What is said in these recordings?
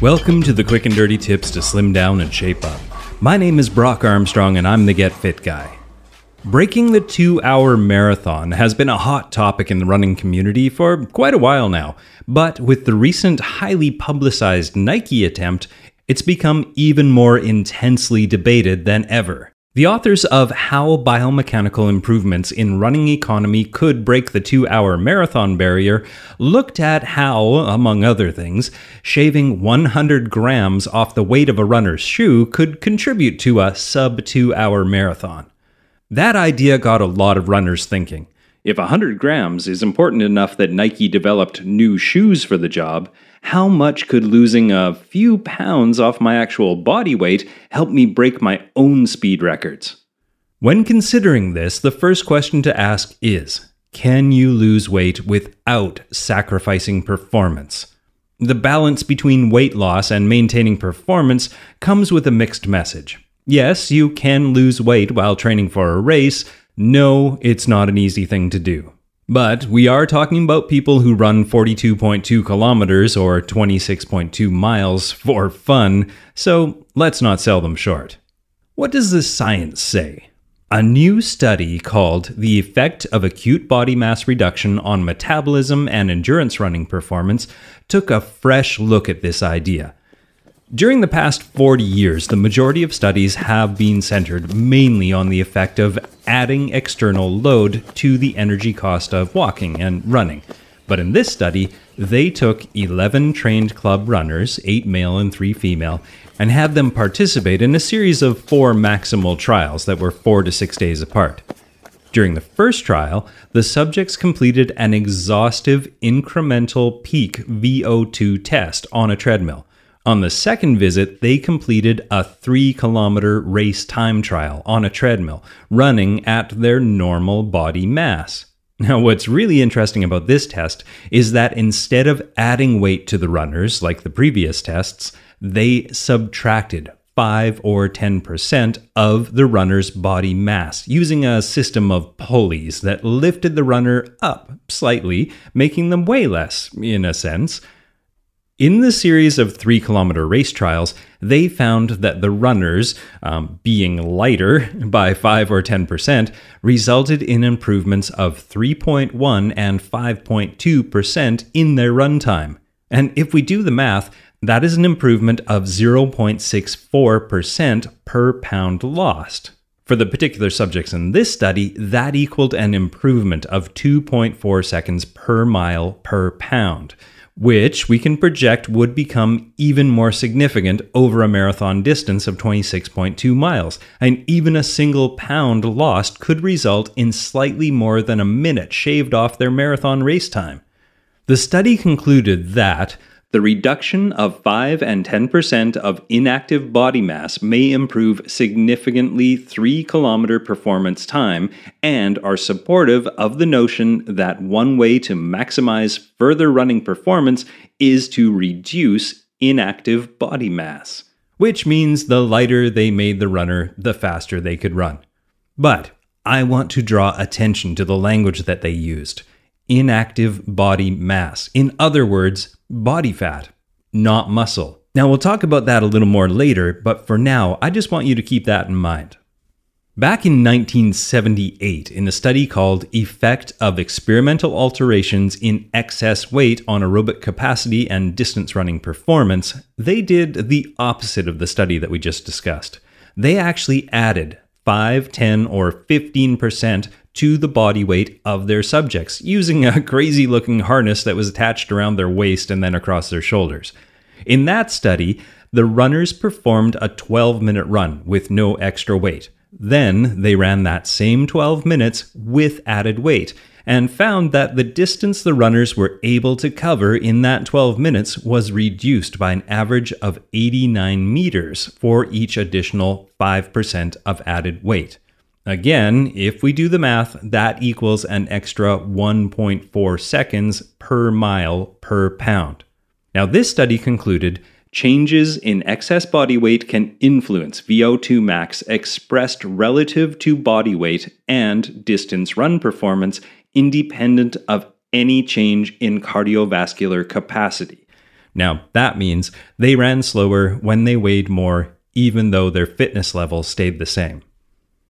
Welcome to the quick and dirty tips to slim down and shape up. My name is Brock Armstrong and I'm the Get Fit Guy. Breaking the two hour marathon has been a hot topic in the running community for quite a while now, but with the recent highly publicized Nike attempt, it's become even more intensely debated than ever. The authors of How Biomechanical Improvements in Running Economy Could Break the Two Hour Marathon Barrier looked at how, among other things, shaving 100 grams off the weight of a runner's shoe could contribute to a sub two hour marathon. That idea got a lot of runners thinking. If 100 grams is important enough that Nike developed new shoes for the job, how much could losing a few pounds off my actual body weight help me break my own speed records? When considering this, the first question to ask is Can you lose weight without sacrificing performance? The balance between weight loss and maintaining performance comes with a mixed message. Yes, you can lose weight while training for a race. No, it's not an easy thing to do. But we are talking about people who run 42.2 kilometers or 26.2 miles for fun, so let's not sell them short. What does the science say? A new study called The Effect of Acute Body Mass Reduction on Metabolism and Endurance Running Performance took a fresh look at this idea. During the past 40 years, the majority of studies have been centered mainly on the effect of adding external load to the energy cost of walking and running. But in this study, they took 11 trained club runners, 8 male and 3 female, and had them participate in a series of four maximal trials that were 4 to 6 days apart. During the first trial, the subjects completed an exhaustive incremental peak VO2 test on a treadmill. On the second visit, they completed a three kilometer race time trial on a treadmill, running at their normal body mass. Now, what's really interesting about this test is that instead of adding weight to the runners like the previous tests, they subtracted 5 or 10% of the runner's body mass using a system of pulleys that lifted the runner up slightly, making them weigh less, in a sense. In the series of three kilometer race trials, they found that the runners, um, being lighter by 5 or 10%, resulted in improvements of 3.1 and 5.2% in their run time. And if we do the math, that is an improvement of 0.64% per pound lost. For the particular subjects in this study, that equaled an improvement of 2.4 seconds per mile per pound which we can project would become even more significant over a marathon distance of 26.2 miles. And even a single pound lost could result in slightly more than a minute shaved off their marathon race time. The study concluded that the reduction of 5 and 10% of inactive body mass may improve significantly 3 kilometer performance time and are supportive of the notion that one way to maximize further running performance is to reduce inactive body mass, which means the lighter they made the runner, the faster they could run. But I want to draw attention to the language that they used inactive body mass. In other words, body fat, not muscle. Now, we'll talk about that a little more later, but for now, I just want you to keep that in mind. Back in 1978, in a study called Effect of Experimental Alterations in Excess Weight on Aerobic Capacity and Distance Running Performance, they did the opposite of the study that we just discussed. They actually added 5, 10, or 15% to the body weight of their subjects using a crazy looking harness that was attached around their waist and then across their shoulders. In that study, the runners performed a 12 minute run with no extra weight. Then they ran that same 12 minutes with added weight and found that the distance the runners were able to cover in that 12 minutes was reduced by an average of 89 meters for each additional 5% of added weight. Again, if we do the math, that equals an extra 1.4 seconds per mile per pound. Now, this study concluded changes in excess body weight can influence VO2 max expressed relative to body weight and distance run performance independent of any change in cardiovascular capacity. Now, that means they ran slower when they weighed more, even though their fitness level stayed the same.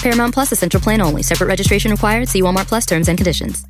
Paramount Plus essential plan only. Separate registration required. See Walmart Plus terms and conditions.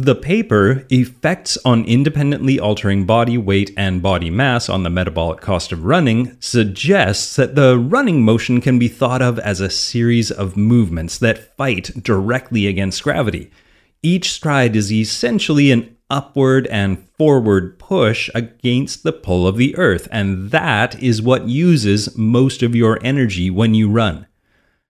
The paper, Effects on Independently Altering Body Weight and Body Mass on the Metabolic Cost of Running, suggests that the running motion can be thought of as a series of movements that fight directly against gravity. Each stride is essentially an upward and forward push against the pull of the earth, and that is what uses most of your energy when you run.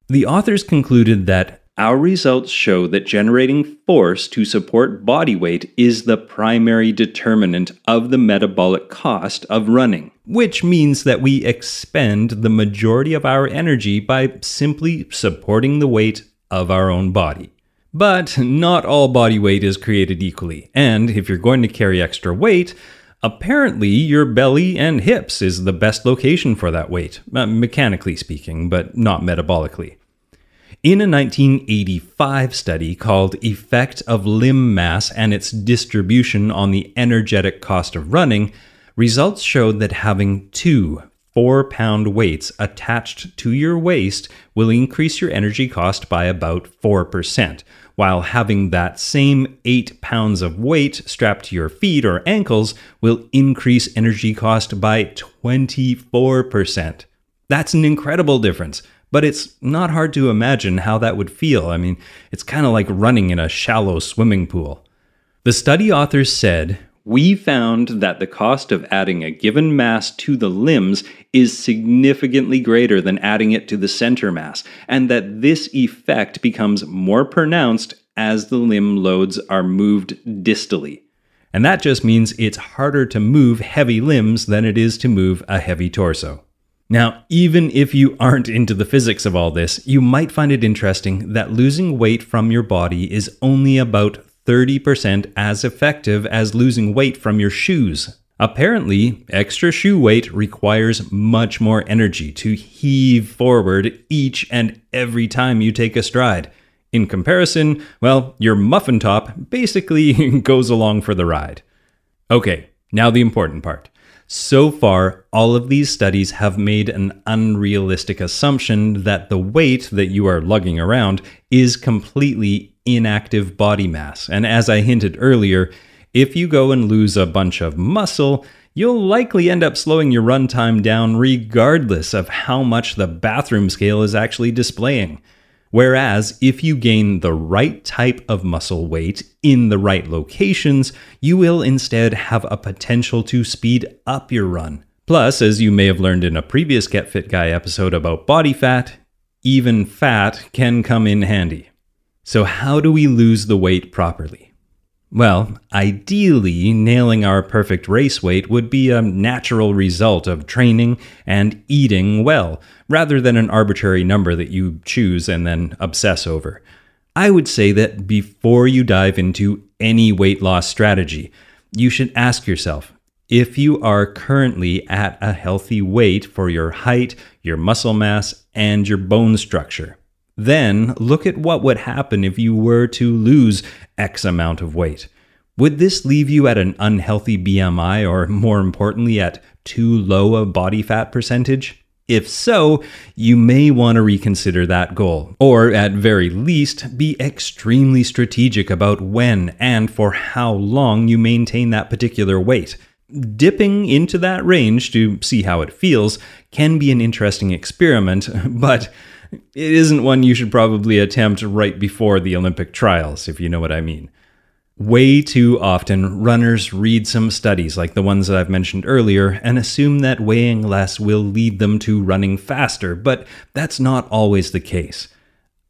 The authors concluded that our results show that generating force to support body weight is the primary determinant of the metabolic cost of running, which means that we expend the majority of our energy by simply supporting the weight of our own body. But not all body weight is created equally, and if you're going to carry extra weight, apparently your belly and hips is the best location for that weight, uh, mechanically speaking, but not metabolically. In a 1985 study called Effect of Limb Mass and its Distribution on the Energetic Cost of Running, results showed that having two four pound weights attached to your waist will increase your energy cost by about 4%, while having that same 8 pounds of weight strapped to your feet or ankles will increase energy cost by 24%. That's an incredible difference. But it's not hard to imagine how that would feel. I mean, it's kind of like running in a shallow swimming pool. The study authors said, We found that the cost of adding a given mass to the limbs is significantly greater than adding it to the center mass, and that this effect becomes more pronounced as the limb loads are moved distally. And that just means it's harder to move heavy limbs than it is to move a heavy torso. Now, even if you aren't into the physics of all this, you might find it interesting that losing weight from your body is only about 30% as effective as losing weight from your shoes. Apparently, extra shoe weight requires much more energy to heave forward each and every time you take a stride. In comparison, well, your muffin top basically goes along for the ride. Okay, now the important part. So far, all of these studies have made an unrealistic assumption that the weight that you are lugging around is completely inactive body mass. And as I hinted earlier, if you go and lose a bunch of muscle, you'll likely end up slowing your run time down regardless of how much the bathroom scale is actually displaying. Whereas if you gain the right type of muscle weight in the right locations, you will instead have a potential to speed up your run. Plus, as you may have learned in a previous Get Fit Guy episode about body fat, even fat can come in handy. So, how do we lose the weight properly? Well, ideally, nailing our perfect race weight would be a natural result of training and eating well, rather than an arbitrary number that you choose and then obsess over. I would say that before you dive into any weight loss strategy, you should ask yourself if you are currently at a healthy weight for your height, your muscle mass, and your bone structure. Then look at what would happen if you were to lose X amount of weight. Would this leave you at an unhealthy BMI or, more importantly, at too low a body fat percentage? If so, you may want to reconsider that goal, or at very least, be extremely strategic about when and for how long you maintain that particular weight. Dipping into that range to see how it feels can be an interesting experiment, but it isn't one you should probably attempt right before the Olympic trials, if you know what I mean. Way too often, runners read some studies like the ones that I've mentioned earlier and assume that weighing less will lead them to running faster, but that's not always the case.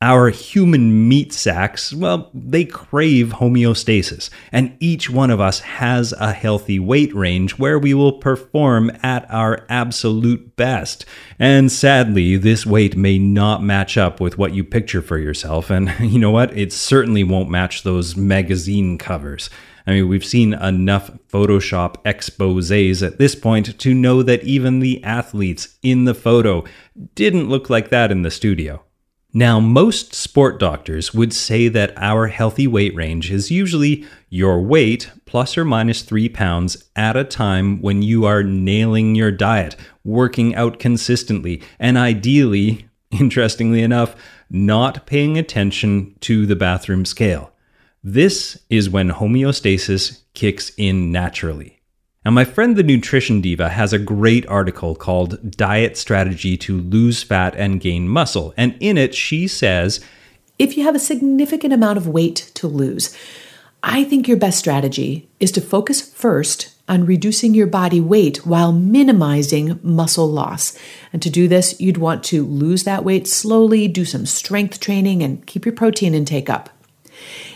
Our human meat sacks, well, they crave homeostasis, and each one of us has a healthy weight range where we will perform at our absolute best. And sadly, this weight may not match up with what you picture for yourself, and you know what? It certainly won't match those magazine covers. I mean, we've seen enough Photoshop exposes at this point to know that even the athletes in the photo didn't look like that in the studio. Now, most sport doctors would say that our healthy weight range is usually your weight plus or minus three pounds at a time when you are nailing your diet, working out consistently, and ideally, interestingly enough, not paying attention to the bathroom scale. This is when homeostasis kicks in naturally. Now, my friend the Nutrition Diva has a great article called Diet Strategy to Lose Fat and Gain Muscle. And in it, she says If you have a significant amount of weight to lose, I think your best strategy is to focus first on reducing your body weight while minimizing muscle loss. And to do this, you'd want to lose that weight slowly, do some strength training, and keep your protein intake up.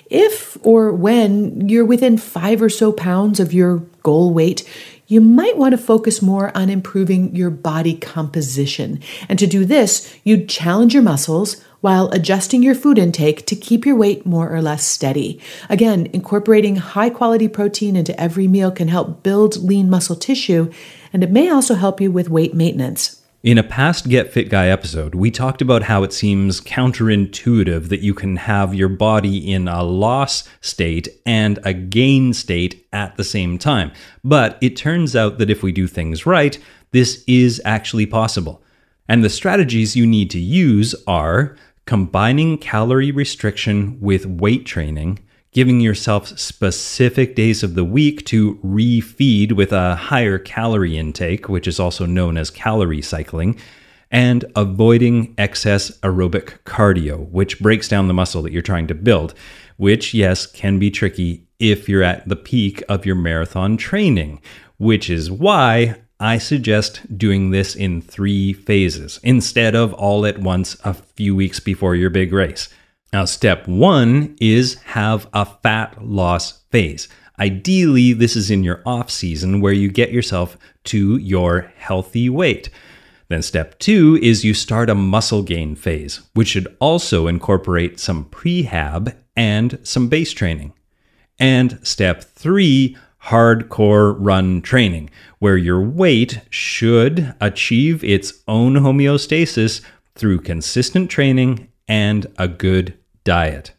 If or when you're within five or so pounds of your goal weight, you might want to focus more on improving your body composition. And to do this, you'd challenge your muscles while adjusting your food intake to keep your weight more or less steady. Again, incorporating high quality protein into every meal can help build lean muscle tissue, and it may also help you with weight maintenance. In a past Get Fit Guy episode, we talked about how it seems counterintuitive that you can have your body in a loss state and a gain state at the same time. But it turns out that if we do things right, this is actually possible. And the strategies you need to use are combining calorie restriction with weight training giving yourself specific days of the week to refeed with a higher calorie intake, which is also known as calorie cycling, and avoiding excess aerobic cardio, which breaks down the muscle that you're trying to build, which, yes, can be tricky if you're at the peak of your marathon training, which is why I suggest doing this in three phases instead of all at once a few weeks before your big race. Now, step one is have a fat loss phase. Ideally, this is in your off season where you get yourself to your healthy weight. Then, step two is you start a muscle gain phase, which should also incorporate some prehab and some base training. And step three, hardcore run training, where your weight should achieve its own homeostasis through consistent training and a good diet.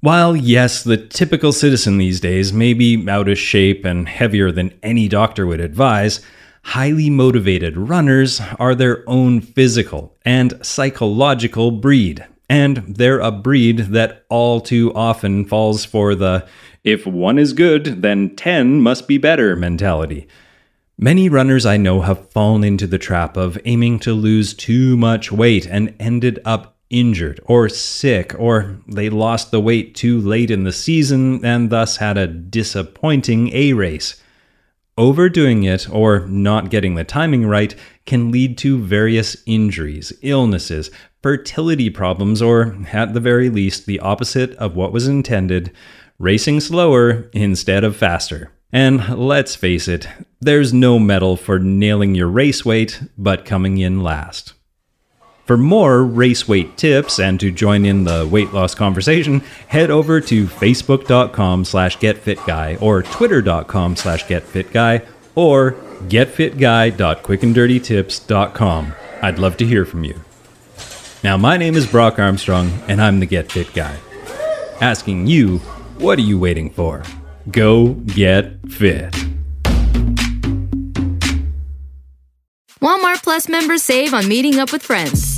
While, yes, the typical citizen these days may be out of shape and heavier than any doctor would advise, highly motivated runners are their own physical and psychological breed. And they're a breed that all too often falls for the if one is good, then 10 must be better mentality. Many runners I know have fallen into the trap of aiming to lose too much weight and ended up injured or sick, or they lost the weight too late in the season and thus had a disappointing A race. Overdoing it or not getting the timing right can lead to various injuries, illnesses, fertility problems, or at the very least, the opposite of what was intended racing slower instead of faster. And let's face it, there's no medal for nailing your race weight, but coming in last. For more race weight tips and to join in the weight loss conversation, head over to facebook.com slash getfitguy or twitter.com slash getfitguy or getfitguy.quickanddirtytips.com. I'd love to hear from you. Now, my name is Brock Armstrong, and I'm the Get Fit Guy. Asking you, what are you waiting for? Go get fit. Walmart Plus members save on meeting up with friends.